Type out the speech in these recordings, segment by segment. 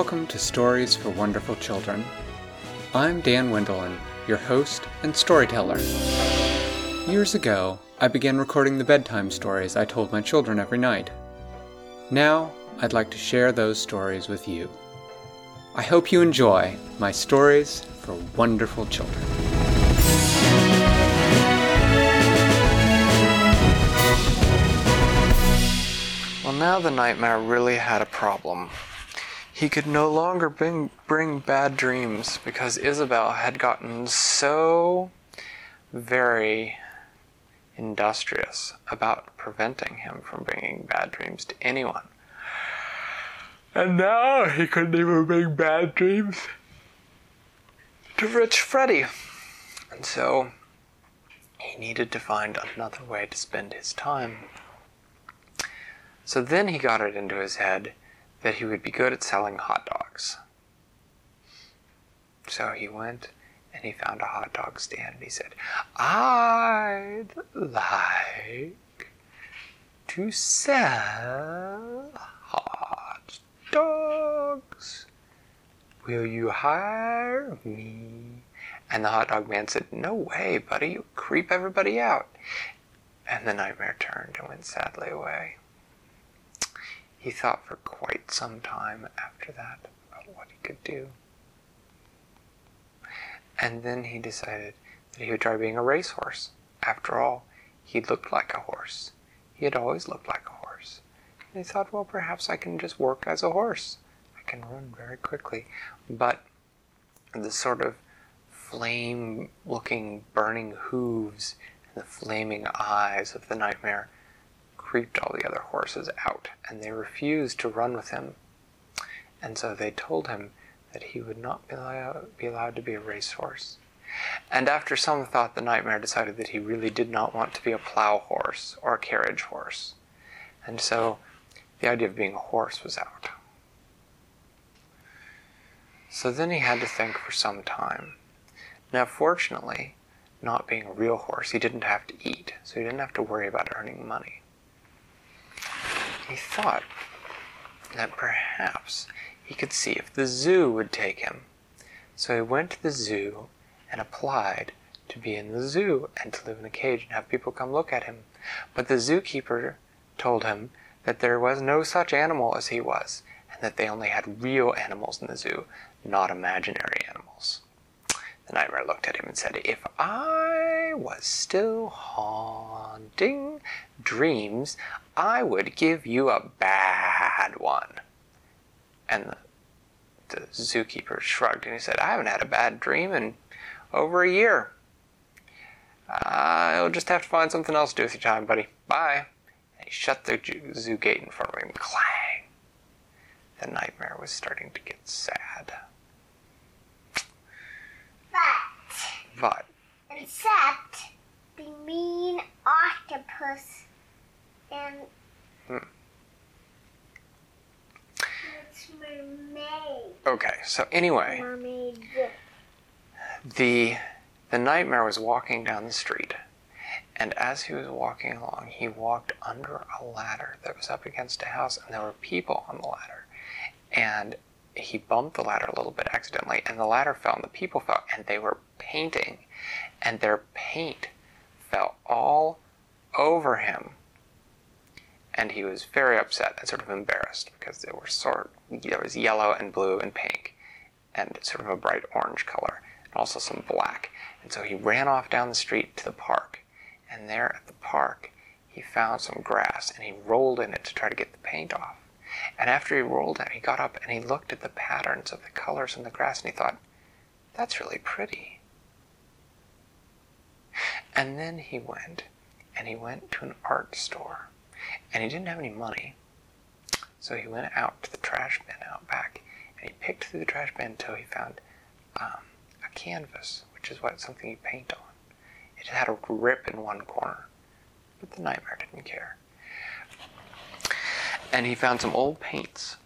welcome to Stories for Wonderful Children. I'm Dan Wendelin, your host and storyteller. Years ago, I began recording the bedtime stories I told my children every night. Now, I'd like to share those stories with you. I hope you enjoy my stories for wonderful children. Well, now the nightmare really had a problem. He could no longer bring, bring bad dreams because Isabel had gotten so very industrious about preventing him from bringing bad dreams to anyone. And now he couldn't even bring bad dreams to Rich Freddy. And so he needed to find another way to spend his time. So then he got it into his head that he would be good at selling hot dogs. So he went and he found a hot dog stand and he said, I'd like to sell hot dogs. Will you hire me? And the hot dog man said, No way, buddy, you creep everybody out. And the nightmare turned and went sadly away. He thought for quite some time after that about what he could do. And then he decided that he would try being a racehorse. After all, he looked like a horse. He had always looked like a horse. And he thought, well, perhaps I can just work as a horse. I can run very quickly. But the sort of flame looking, burning hooves and the flaming eyes of the nightmare creeped all the other horses out, and they refused to run with him. And so they told him that he would not be allowed, be allowed to be a racehorse. And after some thought, the nightmare decided that he really did not want to be a plow horse or a carriage horse. And so the idea of being a horse was out. So then he had to think for some time. Now, fortunately, not being a real horse, he didn't have to eat, so he didn't have to worry about earning money. He thought that perhaps he could see if the zoo would take him. So he went to the zoo and applied to be in the zoo and to live in a cage and have people come look at him. But the zookeeper told him that there was no such animal as he was, and that they only had real animals in the zoo, not imaginary animals. The nightmare looked at him and said, If I was still haunting dreams, I would give you a bad one. And the, the zookeeper shrugged and he said, I haven't had a bad dream in over a year. You'll just have to find something else to do with your time, buddy. Bye. And he shut the zoo gate in front of him. Clang. The nightmare was starting to get sad. But. But. Except the mean octopus and. Hmm. It's mermaid. Okay, so anyway, Mermaid. the the nightmare was walking down the street, and as he was walking along, he walked under a ladder that was up against a house, and there were people on the ladder, and he bumped the ladder a little bit accidentally, and the ladder fell, and the people fell, and they were painting, and their paint fell all over him. And he was very upset and sort of embarrassed because they were sort there was yellow and blue and pink and sort of a bright orange color and also some black. And so he ran off down the street to the park. And there at the park, he found some grass and he rolled in it to try to get the paint off. And after he rolled it, he got up and he looked at the patterns of the colors in the grass and he thought, that's really pretty. And then he went and he went to an art store and he didn't have any money. So he went out to the trash bin out back and he picked through the trash bin until he found um, a canvas, which is what something you paint on. It had a rip in one corner, but the nightmare didn't care. And he found some old paints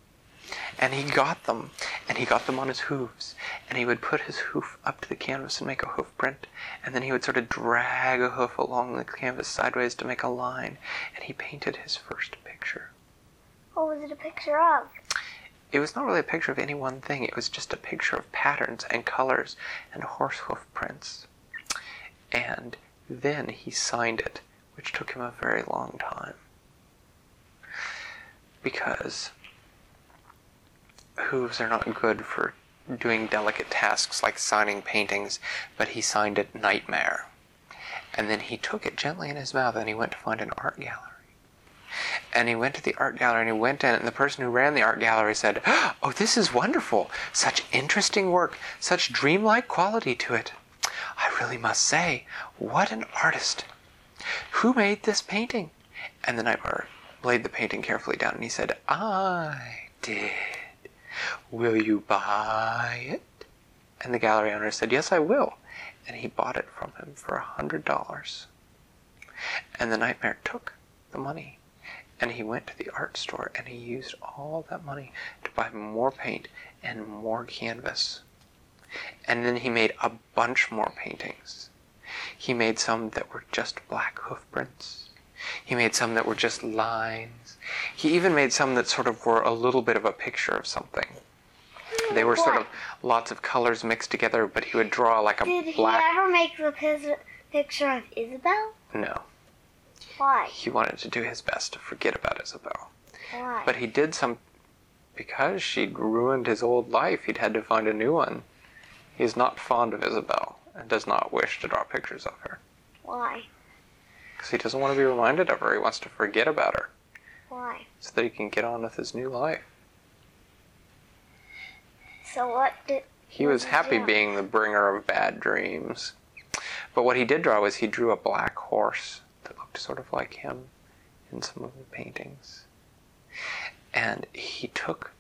and he got them and he got them on his hooves and he would put his hoof up to the canvas and make a hoof print and then he would sort of drag a hoof along the canvas sideways to make a line and he painted his first picture What was it a picture of? it was not really a picture of any one thing. It was just a picture of patterns and colors and horse hoof prints. And then he signed it, which took him a very long time. Because hooves are not good for doing delicate tasks like signing paintings, but he signed it Nightmare. And then he took it gently in his mouth and he went to find an art gallery. And he went to the art gallery and he went in, and the person who ran the art gallery said, Oh, this is wonderful! Such interesting work, such dreamlike quality to it. I really must say, what an artist! Who made this painting? And the nightmare laid the painting carefully down and he said, I did. Will you buy it? And the gallery owner said, Yes, I will. And he bought it from him for a hundred dollars. And the nightmare took the money and he went to the art store and he used all that money to buy more paint and more canvas. And then he made a bunch more paintings. He made some that were just black hoof prints. He made some that were just lines. He even made some that sort of were a little bit of a picture of something. They were sort of lots of colors mixed together, but he would draw like a Did black. he ever make the picture of Isabel? No, Why? he wanted to do his best to forget about Isabel. Why? But he did some because she'd ruined his old life. He'd had to find a new one. He is not fond of Isabel and does not wish to draw pictures of her Why? Because he doesn't want to be reminded of her. He wants to forget about her Why? so that he can get on with his new life. So what did? He What was did happy being the bringer of bad dreams. But what he did draw was he drew a black horse that looked sort of like him in some of the paintings. And he took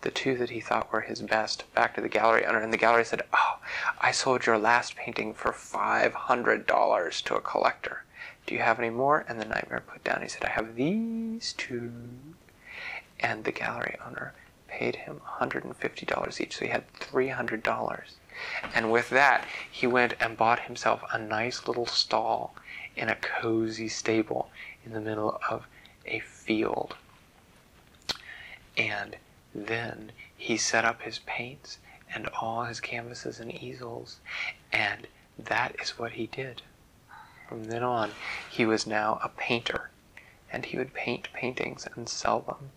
the two that he thought were his best back to the gallery owner, and the gallery said, Oh, I sold your last painting for $500 to a collector. Do you have any more? And the nightmare put down, he said, I have these two. And the gallery owner paid him $150 each, so he had $300. And with that, he went and bought himself a nice little stall in a cozy stable in the middle of a field. And then he set up his paints and all his canvases and easels, and that is what he did. From then on, he was now a painter, and he would paint paintings and sell them.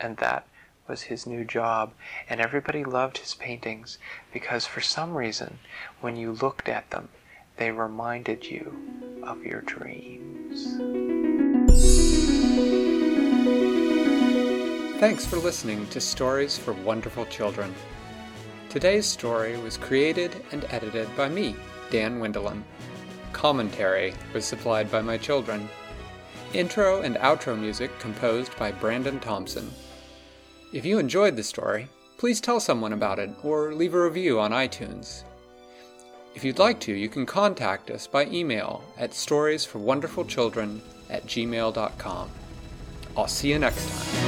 And that was his new job, and everybody loved his paintings because for some reason, when you looked at them, they reminded you of your dreams. Thanks for listening to Stories for Wonderful Children. Today's story was created and edited by me, Dan Wendelin. Commentary was supplied by my children. Intro and outro music composed by Brandon Thompson. If you enjoyed the story, please tell someone about it or leave a review on iTunes. If you'd like to, you can contact us by email at storiesforwonderfulchildren at gmail.com. I'll see you next time.